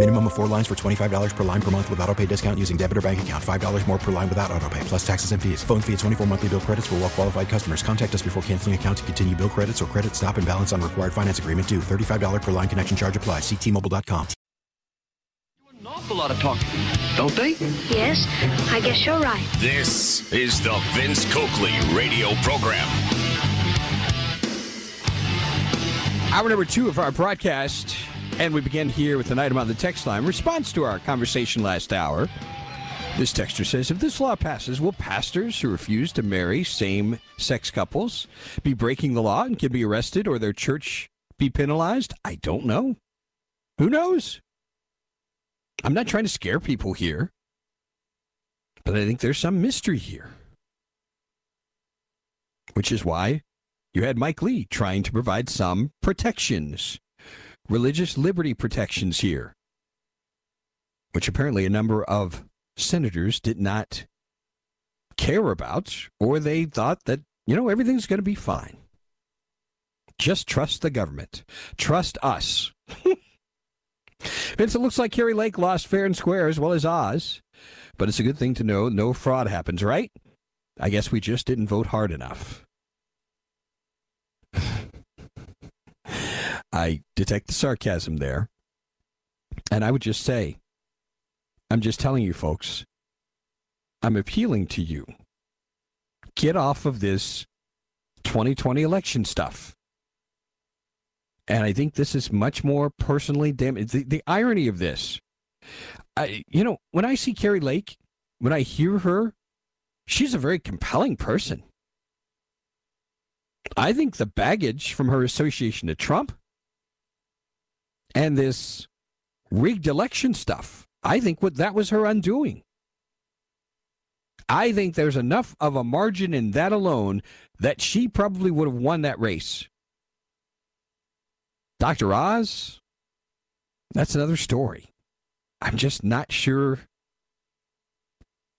Minimum of four lines for $25 per line per month with auto pay discount using debit or bank account. $5 more per line without auto pay, plus taxes and fees. Phone fee at 24 monthly bill credits for well qualified customers. Contact us before canceling account to continue bill credits or credit stop and balance on required finance agreement due. $35 per line connection charge applies. Ctmobile.com. An awful lot of talking, don't they? Yes, I guess you're right. This is the Vince Coakley radio program. Hour number two of our broadcast, and we begin here with an item on the text line. Response to our conversation last hour. This texter says, if this law passes, will pastors who refuse to marry same sex couples be breaking the law and can be arrested or their church be penalized? I don't know. Who knows? I'm not trying to scare people here, but I think there's some mystery here. Which is why you had Mike Lee trying to provide some protections, religious liberty protections here, which apparently a number of senators did not care about, or they thought that, you know, everything's going to be fine. Just trust the government. Trust us. Vince, it looks like Kari Lake lost fair and square as well as Oz, but it's a good thing to know no fraud happens, right? I guess we just didn't vote hard enough. I detect the sarcasm there. And I would just say, I'm just telling you folks, I'm appealing to you. Get off of this 2020 election stuff. And I think this is much more personally damaged. The, the irony of this, I, you know, when I see Kari Lake, when I hear her, she's a very compelling person. I think the baggage from her association to Trump and this rigged election stuff, I think what that was her undoing. I think there's enough of a margin in that alone that she probably would have won that race. Dr. Oz, that's another story. I'm just not sure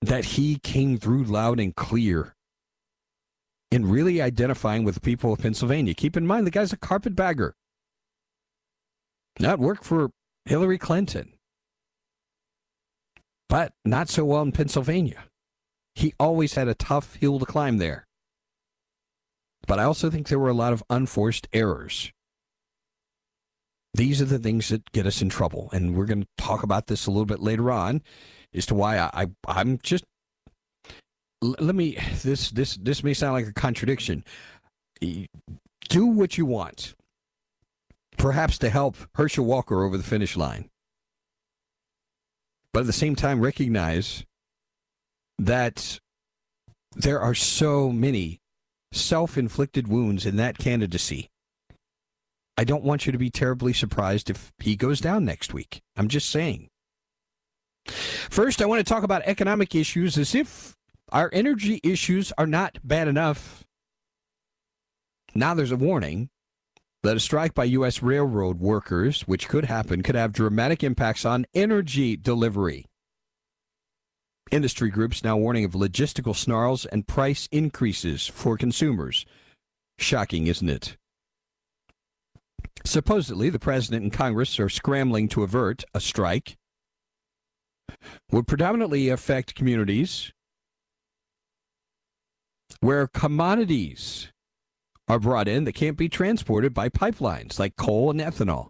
that he came through loud and clear in really identifying with the people of Pennsylvania. Keep in mind, the guy's a carpetbagger. Not worked for Hillary Clinton, but not so well in Pennsylvania. He always had a tough hill to climb there. But I also think there were a lot of unforced errors. These are the things that get us in trouble, and we're going to talk about this a little bit later on, as to why I, I am just. Let me. This this this may sound like a contradiction. Do what you want, perhaps to help Herschel Walker over the finish line, but at the same time recognize that there are so many self-inflicted wounds in that candidacy. I don't want you to be terribly surprised if he goes down next week. I'm just saying. First, I want to talk about economic issues as if our energy issues are not bad enough. Now there's a warning that a strike by U.S. railroad workers, which could happen, could have dramatic impacts on energy delivery. Industry groups now warning of logistical snarls and price increases for consumers. Shocking, isn't it? Supposedly, the president and Congress are scrambling to avert a strike. Would predominantly affect communities where commodities are brought in that can't be transported by pipelines like coal and ethanol.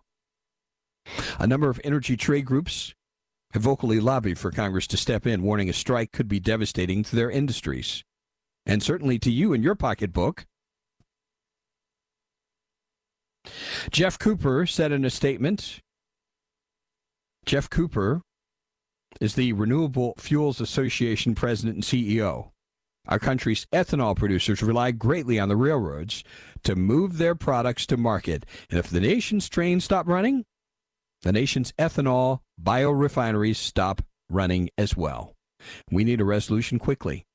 A number of energy trade groups have vocally lobbied for Congress to step in, warning a strike could be devastating to their industries and certainly to you and your pocketbook. Jeff Cooper said in a statement Jeff Cooper is the Renewable Fuels Association president and CEO. Our country's ethanol producers rely greatly on the railroads to move their products to market. And if the nation's trains stop running, the nation's ethanol biorefineries stop running as well. We need a resolution quickly.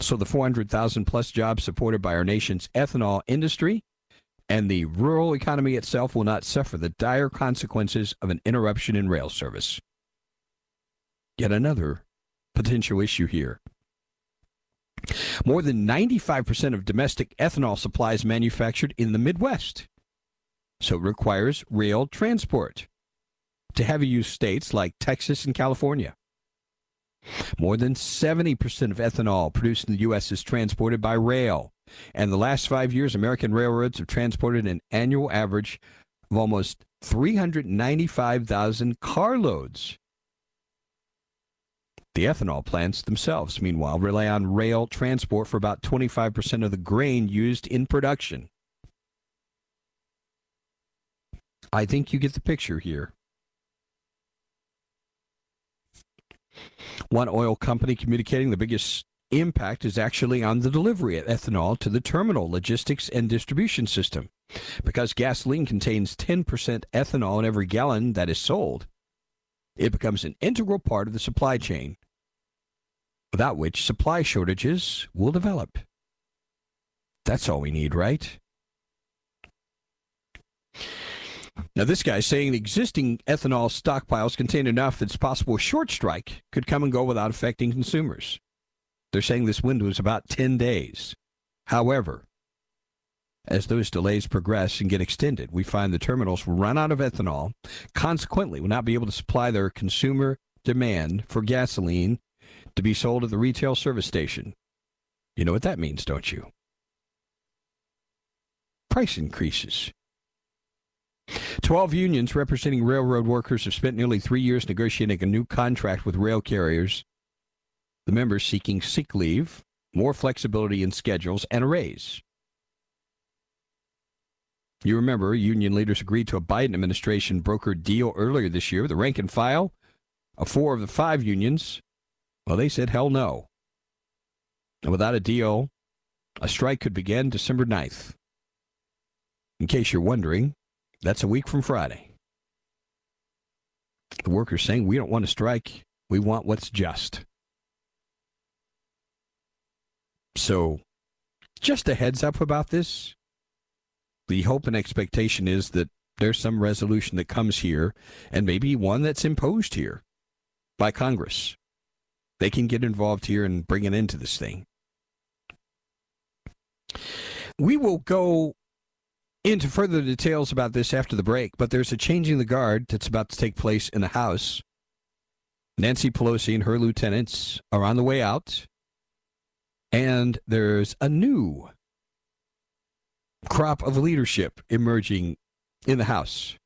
So the 400,000 plus jobs supported by our nation's ethanol industry and the rural economy itself will not suffer the dire consequences of an interruption in rail service. Yet another potential issue here. More than 95% of domestic ethanol supply is manufactured in the Midwest, so it requires rail transport to heavy use states like Texas and California. More than 70% of ethanol produced in the U.S. is transported by rail. And the last five years, American railroads have transported an annual average of almost 395,000 carloads. The ethanol plants themselves, meanwhile, rely on rail transport for about 25% of the grain used in production. I think you get the picture here. One oil company communicating the biggest impact is actually on the delivery of ethanol to the terminal logistics and distribution system. Because gasoline contains 10% ethanol in every gallon that is sold, it becomes an integral part of the supply chain, without which supply shortages will develop. That's all we need, right? Now, this guy's saying existing ethanol stockpiles contain enough that it's possible a short strike could come and go without affecting consumers. They're saying this window is about 10 days. However, as those delays progress and get extended, we find the terminals will run out of ethanol, consequently, will not be able to supply their consumer demand for gasoline to be sold at the retail service station. You know what that means, don't you? Price increases. Twelve unions representing railroad workers have spent nearly three years negotiating a new contract with rail carriers. The members seeking sick leave, more flexibility in schedules, and a raise. You remember, union leaders agreed to a Biden administration brokered deal earlier this year. The rank and file of four of the five unions, well, they said hell no. And without a deal, a strike could begin December 9th. In case you're wondering, that's a week from Friday. The workers saying we don't want to strike, we want what's just. So, just a heads up about this. The hope and expectation is that there's some resolution that comes here, and maybe one that's imposed here by Congress. They can get involved here and bring an end to this thing. We will go into further details about this after the break, but there's a changing the guard that's about to take place in the House. Nancy Pelosi and her lieutenants are on the way out, and there's a new crop of leadership emerging in the House.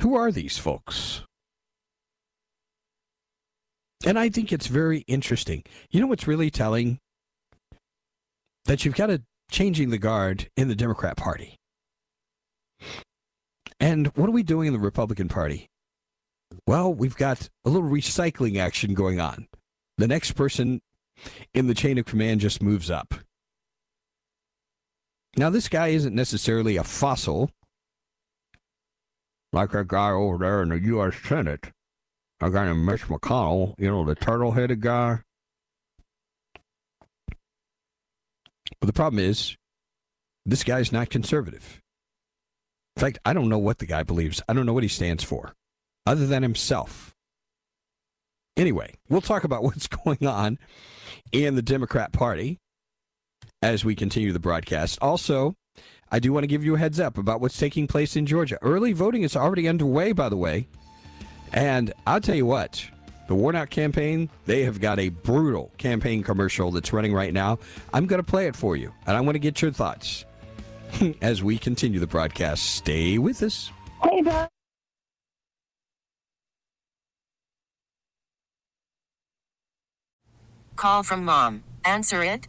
Who are these folks? And I think it's very interesting. You know what's really telling? That you've got a changing the guard in the Democrat Party. And what are we doing in the Republican Party? Well, we've got a little recycling action going on. The next person in the chain of command just moves up. Now, this guy isn't necessarily a fossil like that guy over there in the U.S. Senate. A guy named Mitch McConnell, you know, the turtle headed guy. But the problem is, this guy's not conservative. In fact, I don't know what the guy believes. I don't know what he stands for, other than himself. Anyway, we'll talk about what's going on in the Democrat Party as we continue the broadcast. Also, I do want to give you a heads up about what's taking place in Georgia. Early voting is already underway, by the way. And I'll tell you what, the Warnock campaign, they have got a brutal campaign commercial that's running right now. I'm going to play it for you, and I want to get your thoughts as we continue the broadcast. Stay with us. Hey, Bob. Call from mom. Answer it.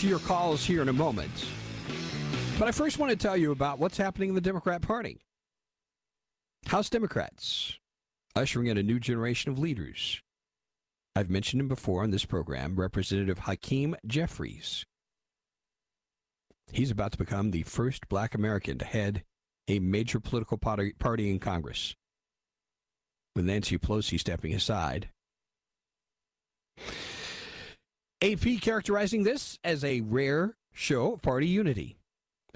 To your calls here in a moment. But I first want to tell you about what's happening in the Democrat Party. House Democrats ushering in a new generation of leaders. I've mentioned him before on this program, Representative Hakeem Jeffries. He's about to become the first black American to head a major political party, in Congress. With Nancy Pelosi stepping aside. AP characterizing this as a rare show of party unity.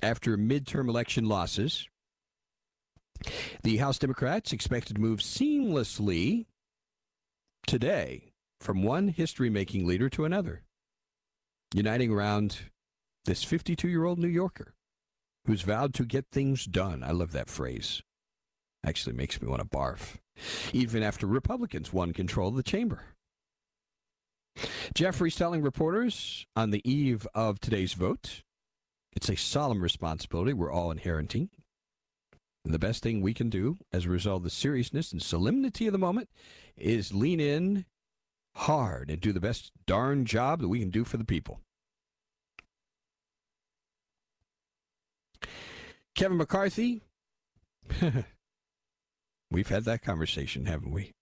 After midterm election losses, the House Democrats expected to move seamlessly today from one history making leader to another, uniting around this 52 year old New Yorker who's vowed to get things done. I love that phrase. Actually makes me want to barf. Even after Republicans won control of the chamber. Jeffries telling reporters on the eve of today's vote it's a solemn responsibility we're all inheriting. And the best thing we can do as a result of the seriousness and solemnity of the moment is lean in hard and do the best darn job that we can do for the people. Kevin McCarthy, we've had that conversation, haven't we?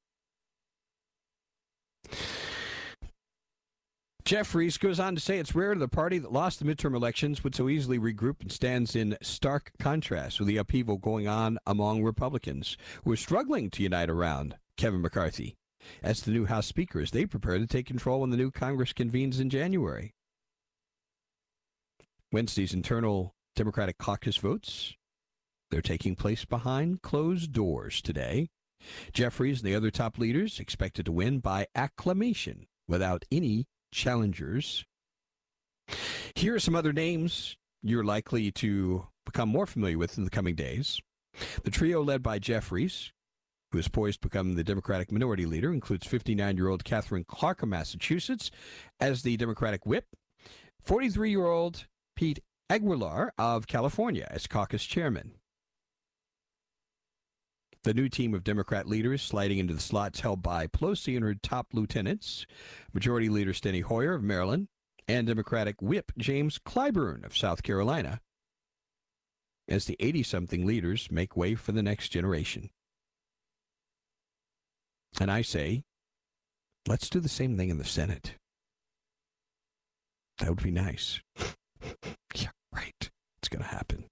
Jeffries goes on to say it's rare the party that lost the midterm elections would so easily regroup and stands in stark contrast with the upheaval going on among Republicans who are struggling to unite around Kevin McCarthy as the new House Speaker as they prepare to take control when the new Congress convenes in January. Wednesday's internal Democratic caucus votes, they're taking place behind closed doors today. Jeffries and the other top leaders expected to win by acclamation without any challengers. Here are some other names you're likely to become more familiar with in the coming days. The trio led by Jeffries, who is poised to become the Democratic minority leader, includes 59 year old Katherine Clark of Massachusetts as the Democratic whip, 43 year old Pete Aguilar of California as caucus chairman. The new team of Democrat leaders sliding into the slots held by Pelosi and her top lieutenants, Majority Leader Steny Hoyer of Maryland, and Democratic Whip James Clyburn of South Carolina, as the 80 something leaders make way for the next generation. And I say, let's do the same thing in the Senate. That would be nice. yeah, right. It's going to happen.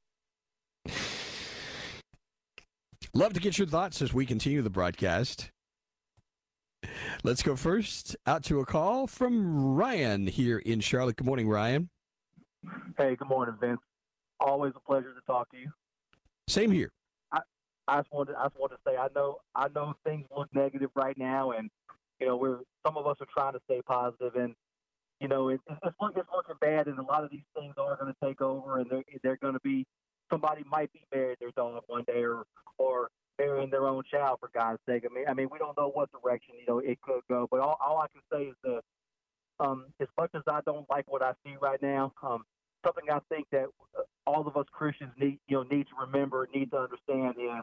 Love to get your thoughts as we continue the broadcast. Let's go first out to a call from Ryan here in Charlotte. Good morning, Ryan. Hey, good morning, Vince. Always a pleasure to talk to you. Same here. I, I just wanted I just wanted to say I know I know things look negative right now, and you know we're some of us are trying to stay positive, and you know, it, it's, it's looking bad, and a lot of these things are going to take over, and they're they're going to be somebody might be marrying their dog one day, or or marrying their own child for God's sake. I mean, I mean, we don't know what direction you know it could go, but all, all I can say is that um, as much as I don't like what I see right now, um, something I think that uh, all of us Christians need you know need to remember, need to understand is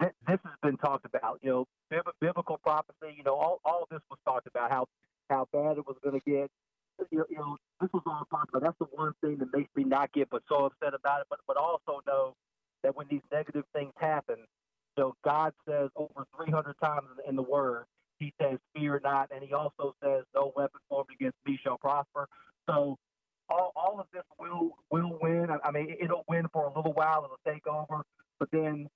this has been talked about. You know, biblical prophecy. You know, all all of this was talked about how how bad it was going to get. You know, this was all about. That's the one thing that makes me not get but so upset about it. But but also know that when these negative things happen, you know, God says over 300 times in the Word, He says, "Fear not," and He also says, "No weapon formed against me shall prosper." So all, all of this will will win. I, I mean, it'll win for a little while. It'll take over, but then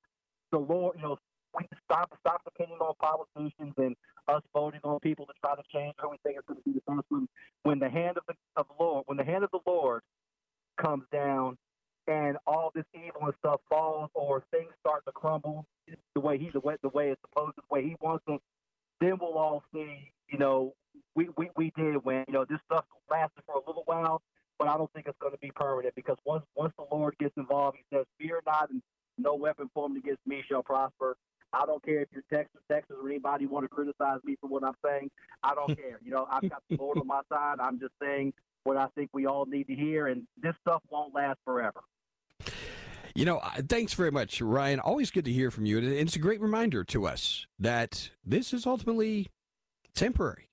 the Lord, you know, we stop stop depending on politicians and us voting on people to try to change who we think is going to be the best one. When the hand of the of Lord, when the hand of the Lord comes down, and all this evil and stuff falls, or things start to crumble the way he's the way the way it's supposed to, the way he wants them, then we'll all see. You know, we we, we did when You know, this stuff lasted for a little while, but I don't think it's going to be permanent because once once the Lord gets involved, He says, "Fear not, and no weapon formed against me shall prosper." I don't care if you're Texas, Texas, or anybody want to criticize me for what I'm saying. I don't care. You know, I've got the Lord on my side. I'm just saying what I think we all need to hear, and this stuff won't last forever. You know, thanks very much, Ryan. Always good to hear from you. And it's a great reminder to us that this is ultimately temporary.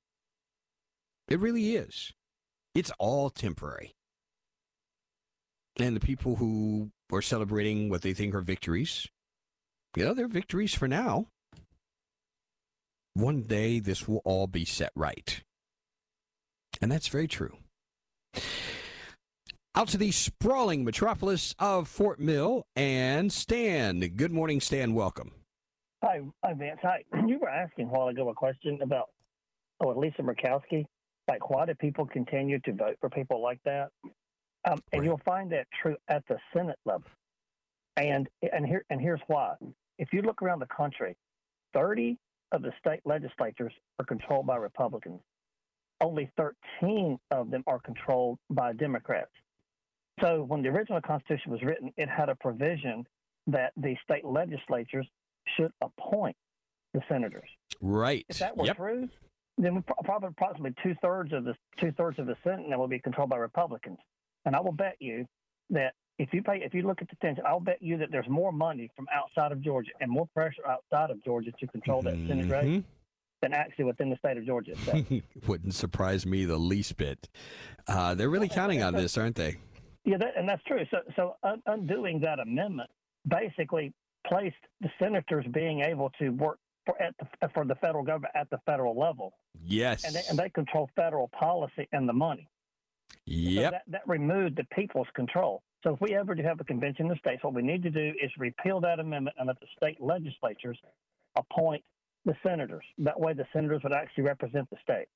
It really is. It's all temporary. And the people who are celebrating what they think are victories, you know, they're victories for now. One day this will all be set right. And that's very true. Out to the sprawling metropolis of Fort Mill and Stan. Good morning, Stan. Welcome. Hi, hi, Vance. Hi. You were asking a while ago a question about oh, Lisa Murkowski. Like, why do people continue to vote for people like that? Um, and right. you'll find that true at the Senate level. And and here and here's why. If you look around the country, 30 of the state legislatures are controlled by Republicans. Only 13 of them are controlled by Democrats. So when the original Constitution was written, it had a provision that the state legislatures should appoint the senators. Right. If that were yep. true, then probably approximately two thirds of the two thirds of the Senate will be controlled by Republicans. And I will bet you that if you pay, if you look at the tension, I'll bet you that there's more money from outside of Georgia and more pressure outside of Georgia to control that mm-hmm. Senate race mm-hmm. than actually within the state of Georgia. Wouldn't surprise me the least bit. Uh, they're really counting on this, aren't they? Yeah, that, and that's true. So, so un- undoing that amendment basically placed the senators being able to work for at the, for the federal government at the federal level. Yes, and they, and they control federal policy and the money. Yep. So that, that removed the people's control. So if we ever do have a convention in the states, what we need to do is repeal that amendment and let the state legislatures appoint the senators. That way, the senators would actually represent the state.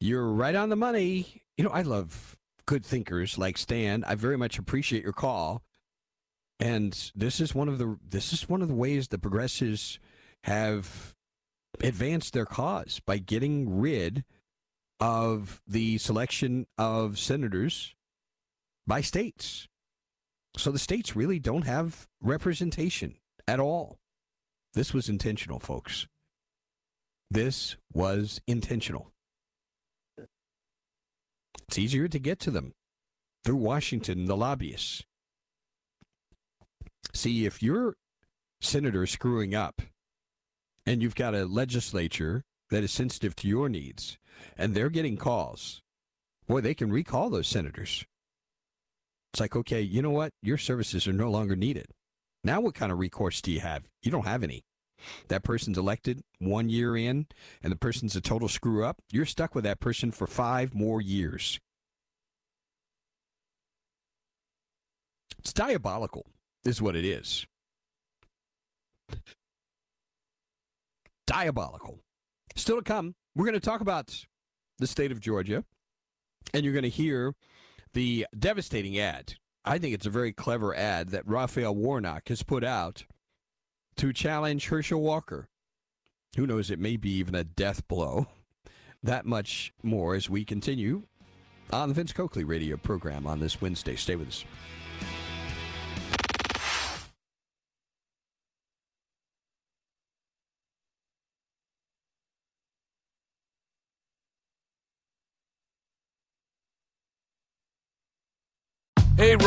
You're right on the money. You know, I love good thinkers like Stan. I very much appreciate your call. And this is one of the this is one of the ways the progressives have advanced their cause by getting rid of the selection of senators by states. So the states really don't have representation at all. This was intentional, folks. This was intentional. It's easier to get to them through Washington, the lobbyists. See, if your senator screwing up and you've got a legislature that is sensitive to your needs and they're getting calls, boy, they can recall those senators. It's like, okay, you know what? Your services are no longer needed. Now, what kind of recourse do you have? You don't have any that person's elected one year in and the person's a total screw up, you're stuck with that person for five more years. It's diabolical, is what it is. Diabolical. Still to come, we're going to talk about the state of Georgia, and you're going to hear the devastating ad. I think it's a very clever ad that Raphael Warnock has put out to challenge Herschel Walker. Who knows? It may be even a death blow. that much more as we continue on the Vince Coakley radio program on this Wednesday. Stay with us.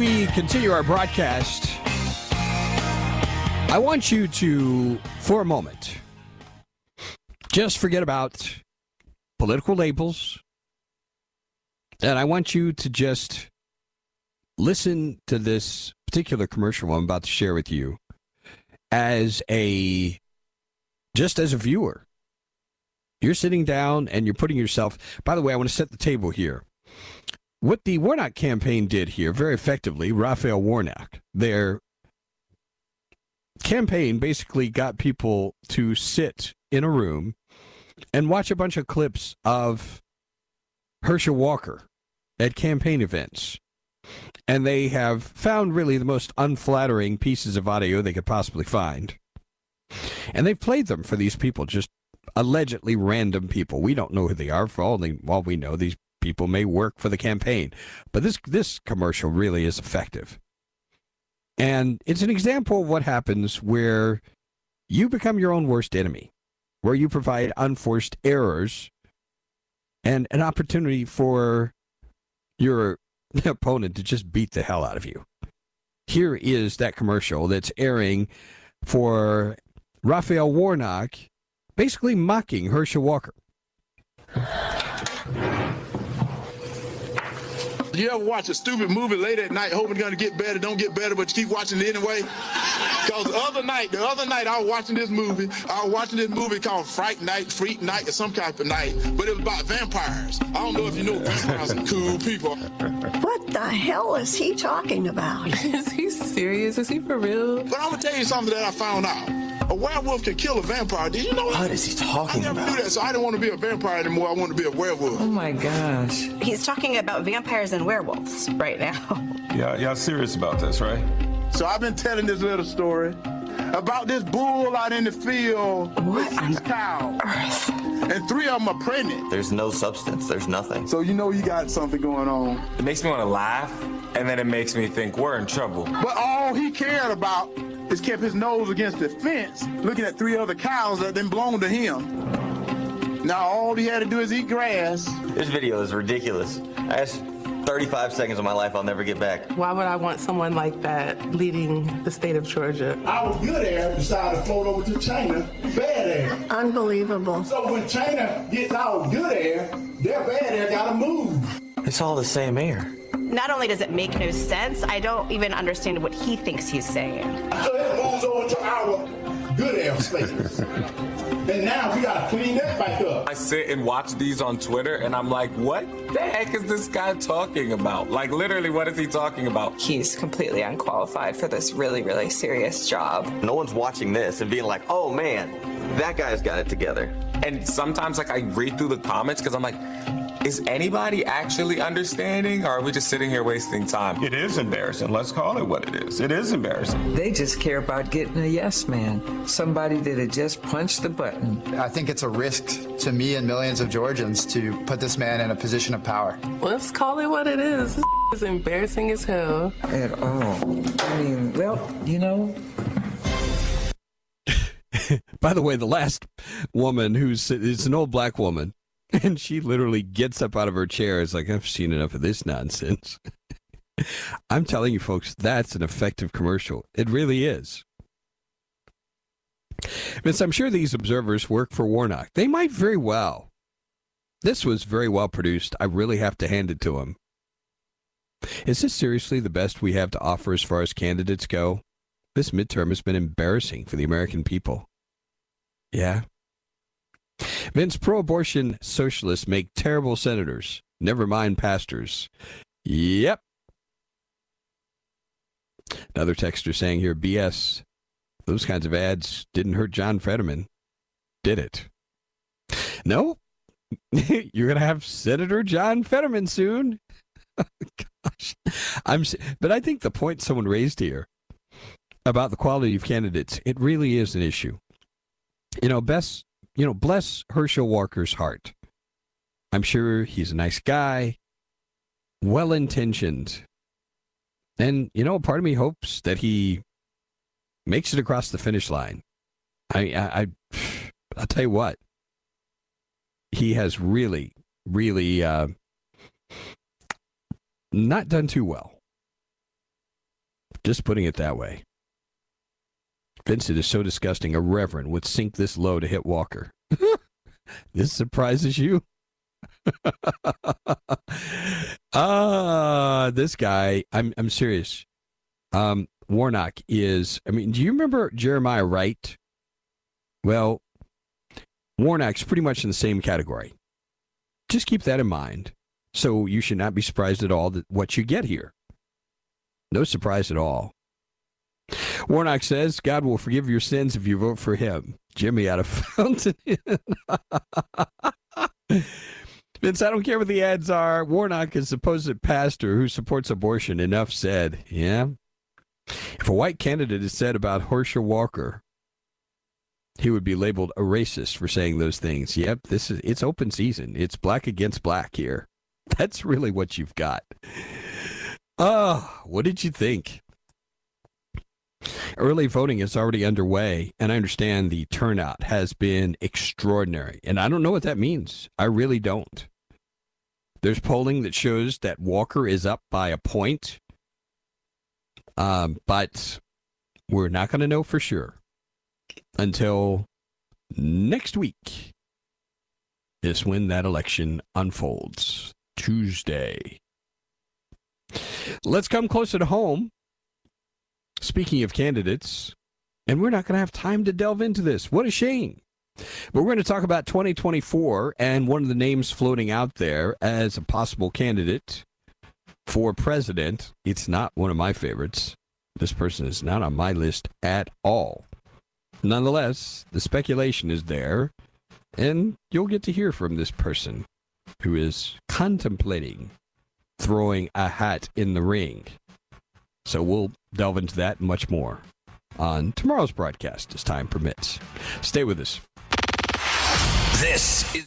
We continue our broadcast. I want you to, for a moment, just forget about political labels. And I want you to just listen to this particular commercial I'm about to share with you as a, just as a viewer. You're sitting down and you're putting yourself, by the way, I want to set the table here what the Warnock campaign did here very effectively, Raphael Warnock, their campaign basically got people to sit in a room and watch a bunch of clips of Herschel Walker at campaign events. And they have found really the most unflattering pieces of audio they could possibly find. And they've played them for these people, just allegedly random people. We don't know who they are. For all, they, all we know, these people may work for the campaign. But this this commercial really is effective. And it's an example of what happens where you become your own worst enemy, where you provide unforced errors and an opportunity for your opponent to just beat the hell out of you. Here is that commercial that's airing for Raphael Warnock, basically mocking Herschel Walker. You ever watch a stupid movie late at night, hoping it's gonna get better, don't get better, but you keep watching it anyway? Cause the other night, the other night I was watching this movie. I was watching this movie called Fright Night, Freak Night, or some type of night, but it was about vampires. I don't know if you know vampires are cool people. What the hell is he talking about? is he serious? Is he for real? But I'm gonna tell you something that I found out. A werewolf can kill a vampire. Did you know that? What is he talking I never about? knew that, so I didn't want to be a vampire anymore. I want to be a werewolf. Oh my gosh. He's talking about vampires and werewolves right now. Yeah, y'all serious about this, right? So I've been telling this little story about this bull out in the field with six cows. And three of them are pregnant. There's no substance. There's nothing. So you know you got something going on. It makes me want to laugh, and then it makes me think we're in trouble. But all he cared about is kept his nose against the fence, looking at three other cows that have been blown to him. Now all he had to do is eat grass. This video is ridiculous. That's 35 seconds of my life I'll never get back. Why would I want someone like that leading the state of Georgia? I was good air decided to float over to China, bad air. Unbelievable. So when China gets our good air, their bad air gotta move. It's all the same air. Not only does it make no sense, I don't even understand what he thinks he's saying. So it moves over to our good air space. and now we gotta clean that back up. I sit and watch these on Twitter, and I'm like, what the heck is this guy talking about? Like, literally, what is he talking about? He's completely unqualified for this really, really serious job. No one's watching this and being like, oh man, that guy's got it together. And sometimes, like, I read through the comments because I'm like, is anybody actually understanding, or are we just sitting here wasting time? It is embarrassing. Let's call it what it is. It is embarrassing. They just care about getting a yes man, somebody that had just punched the button. I think it's a risk to me and millions of Georgians to put this man in a position of power. Let's call it what it is. This is embarrassing as hell. At all. I mean, well, you know, By the way, the last woman who's it's an old black woman, and she literally gets up out of her chair. It's like I've seen enough of this nonsense. I'm telling you, folks, that's an effective commercial. It really is. Vince, I'm sure these observers work for Warnock. They might very well. This was very well produced. I really have to hand it to him. Is this seriously the best we have to offer as far as candidates go? This midterm has been embarrassing for the American people. Yeah. Vince, pro abortion socialists make terrible senators. Never mind pastors. Yep. Another texter saying here BS. Those kinds of ads didn't hurt John Fetterman, did it? No? You're going to have Senator John Fetterman soon. Gosh. I'm but I think the point someone raised here about the quality of candidates, it really is an issue. You know, best, you know, bless Herschel Walker's heart. I'm sure he's a nice guy, well intentioned. And, you know, part of me hopes that he makes it across the finish line. I, I, I I'll tell you what, he has really, really uh, not done too well. Just putting it that way. Vincent is so disgusting. A reverend would sink this low to hit Walker. this surprises you? Ah, uh, this guy. I'm I'm serious. Um, Warnock is. I mean, do you remember Jeremiah Wright? Well, Warnock's pretty much in the same category. Just keep that in mind. So you should not be surprised at all that what you get here. No surprise at all. Warnock says God will forgive your sins if you vote for him. Jimmy out of Fountain Vince, I don't care what the ads are. Warnock is supposed pastor who supports abortion. Enough said. Yeah. If a white candidate is said about Herschel Walker, he would be labeled a racist for saying those things. Yep, this is it's open season. It's black against black here. That's really what you've got. Oh, what did you think? Early voting is already underway, and I understand the turnout has been extraordinary. And I don't know what that means. I really don't. There's polling that shows that Walker is up by a point, um, but we're not going to know for sure until next week is when that election unfolds. Tuesday. Let's come closer to home Speaking of candidates, and we're not going to have time to delve into this. What a shame. But we're going to talk about 2024 and one of the names floating out there as a possible candidate for president. It's not one of my favorites. This person is not on my list at all. Nonetheless, the speculation is there, and you'll get to hear from this person who is contemplating throwing a hat in the ring. So we'll delve into that and much more on tomorrow's broadcast as time permits. Stay with us. This is.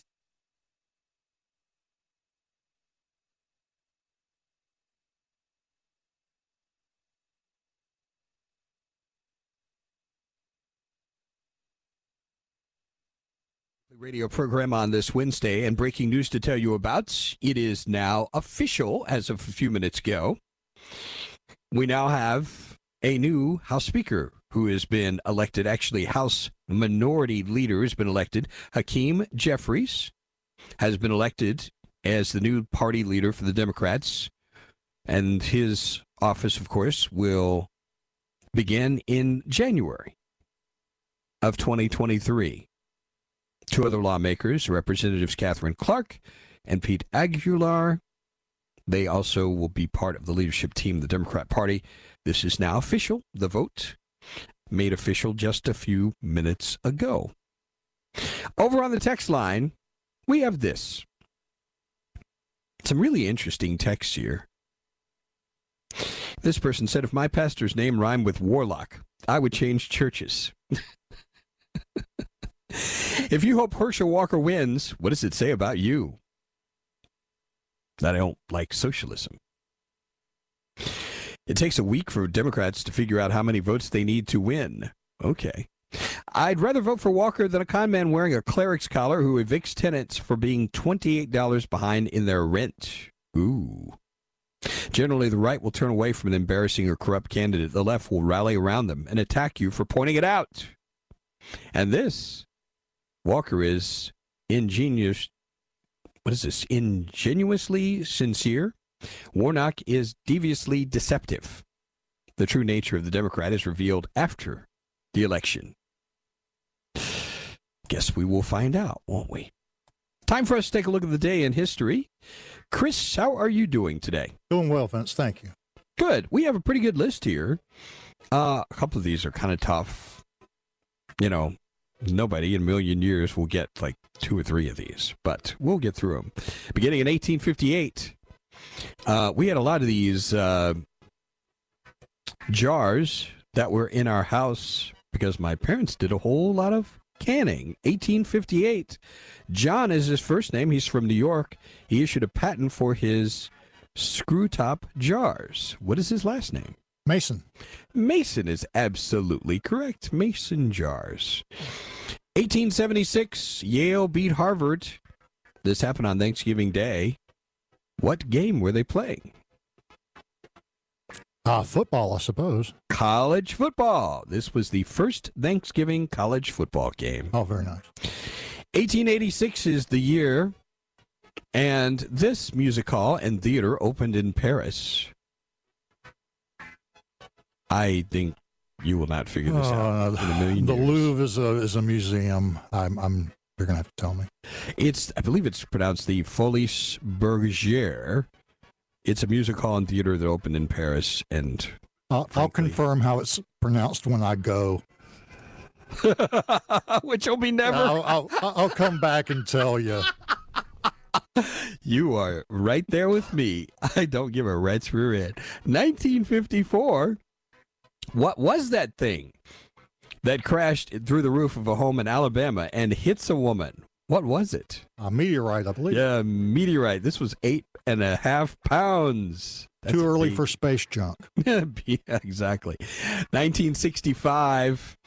The radio program on this Wednesday and breaking news to tell you about. It is now official as of a few minutes ago we now have a new House Speaker who has been elected. Actually, House Minority Leader has been elected. Hakeem Jeffries has been elected as the new party leader for the Democrats. And his office, of course, will begin in January of 2023. Two other lawmakers, Representatives Katherine Clark and Pete Aguilar, they also will be part of the leadership team of the Democrat Party. This is now official. The vote made official just a few minutes ago. Over on the text line, we have this. Some really interesting text here. This person said, if my pastor's name rhymed with warlock, I would change churches. if you hope Herschel Walker wins, what does it say about you? That I don't like socialism. It takes a week for Democrats to figure out how many votes they need to win. Okay. I'd rather vote for Walker than a con man wearing a cleric's collar who evicts tenants for being $28 behind in their rent. Ooh. Generally, the right will turn away from an embarrassing or corrupt candidate. The left will rally around them and attack you for pointing it out. And this, Walker is ingenious what is this? Ingenuously sincere. Warnock is deviously deceptive. The true nature of the Democrat is revealed after the election. Guess we will find out, won't we? Time for us to take a look at the day in history. Chris, how are you doing today? Doing well, Vince. Thank you. Good. We have a pretty good list here. Uh, a couple of these are kind of tough. You know, nobody in a million years will get like two or three of these, but we'll get through them. Beginning in 1858, uh, we had a lot of these uh, jars that were in our house because my parents did a whole lot of canning. 1858. John is his first name. He's from New York. He issued a patent for his screw top jars. What is his last name? Mason. Mason is absolutely correct. Mason jars. 1876, Yale beat Harvard. This happened on Thanksgiving Day. What game were they playing? Uh, football, I suppose. College football. This was the first Thanksgiving college football game. Oh, very nice. 1886 is the year, and this music hall and theater opened in Paris. I think you will not figure this out in a million Uh, the years. Louvre is a is a museum. I'm, I'm you're gonna have to tell me. It's, I believe it's pronounced the Folies Bergère. It's a music hall and theater that opened in Paris, and I'll, I'll confirm how it's pronounced when I go. which will be never. I'll, I'll, I'll come back and tell you. You are right there with me. I don't give a rat's rear end. 1954. What was that thing that crashed through the roof of a home in Alabama and hits a woman? What was it? A meteorite, I believe. Yeah, meteorite. This was eight and a half pounds. That's Too early big- for space junk. yeah, exactly. 1965.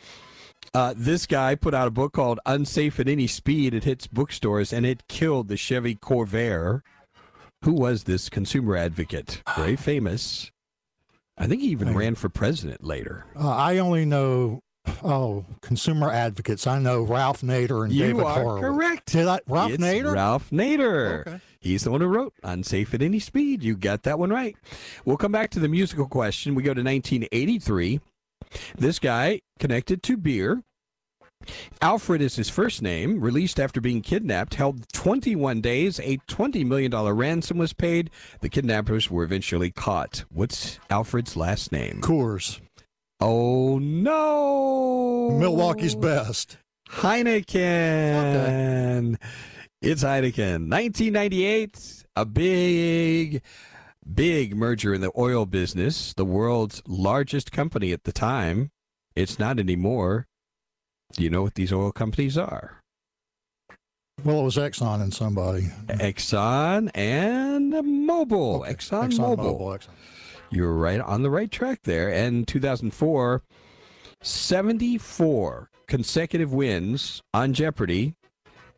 Uh, this guy put out a book called Unsafe at Any Speed. It hits bookstores and it killed the Chevy Corvair. Who was this consumer advocate? Very famous. I think he even ran for president later. Uh, I only know oh consumer advocates. I know Ralph Nader and You David are Horowitz. correct. Did I Ralph It's Nader? Ralph Nader. Okay. He's the one who wrote Unsafe at Any Speed. You got that one right. We'll come back to the musical question. We go to 1983. This guy connected to beer. Alfred is his first name. Released after being kidnapped, held 21 days. A $20 million ransom was paid. The kidnappers were eventually caught. What's Alfred's last name? Coors. Oh, no. Milwaukee's best. Heineken. It's Heineken. 1998, a big, big merger in the oil business. The world's largest company at the time. It's not anymore. Do you know what these oil companies are? Well, it was Exxon and somebody. Exxon and Mobil. Exxon, Exxon Mobil. Mobil, Exxon. You're right on the right track there. And 2004, 74 consecutive wins on Jeopardy.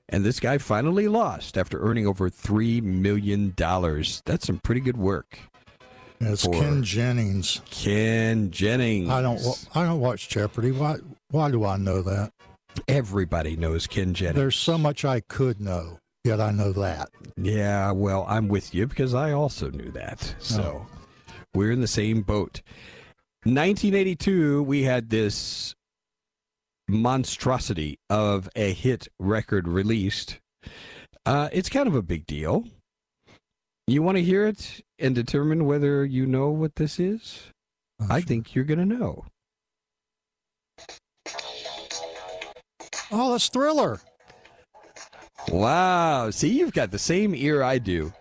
And this guy finally lost after earning over $3 million. That's some pretty good work. Yeah, it's Ken Jennings. Ken Jennings. I don't. I don't watch Jeopardy. Why? Why do I know that? Everybody knows Ken Jennings. There's so much I could know, yet I know that. Yeah, well, I'm with you because I also knew that. So we're in the same boat. 1982, we had this monstrosity of a hit record released. Uh, it's kind of a big deal. You want to hear it and determine whether you know what this is? I think you're going to know. Oh, that's Thriller. Wow. See, you've got the same ear I do.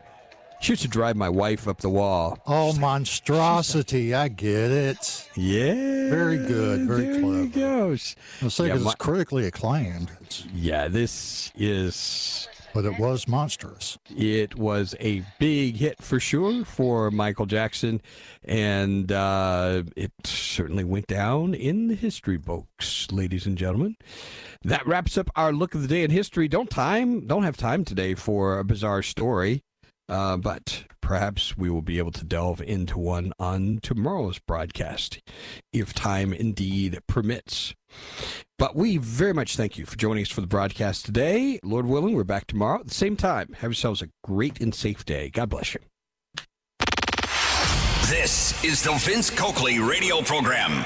She used to drive my wife up the wall. Oh, monstrosity! I get it. Yeah. Very good. Very there clever. you go. I was thinking Yeah, it's critically acclaimed. It's, Yeah, this is. But it was monstrous. It was a big hit for sure for Michael Jackson, and uh, it certainly went down in the history books, ladies and gentlemen. That wraps up our look of the day in history. Don't time, don't have time today for a bizarre story. Uh, but perhaps we will be able to delve into one on tomorrow's broadcast, if time indeed permits. But we very much thank you for joining us for the broadcast today. Lord willing, we're back tomorrow at the same time. Have yourselves a great and safe day. God bless you. This is the Vince Coakley radio program.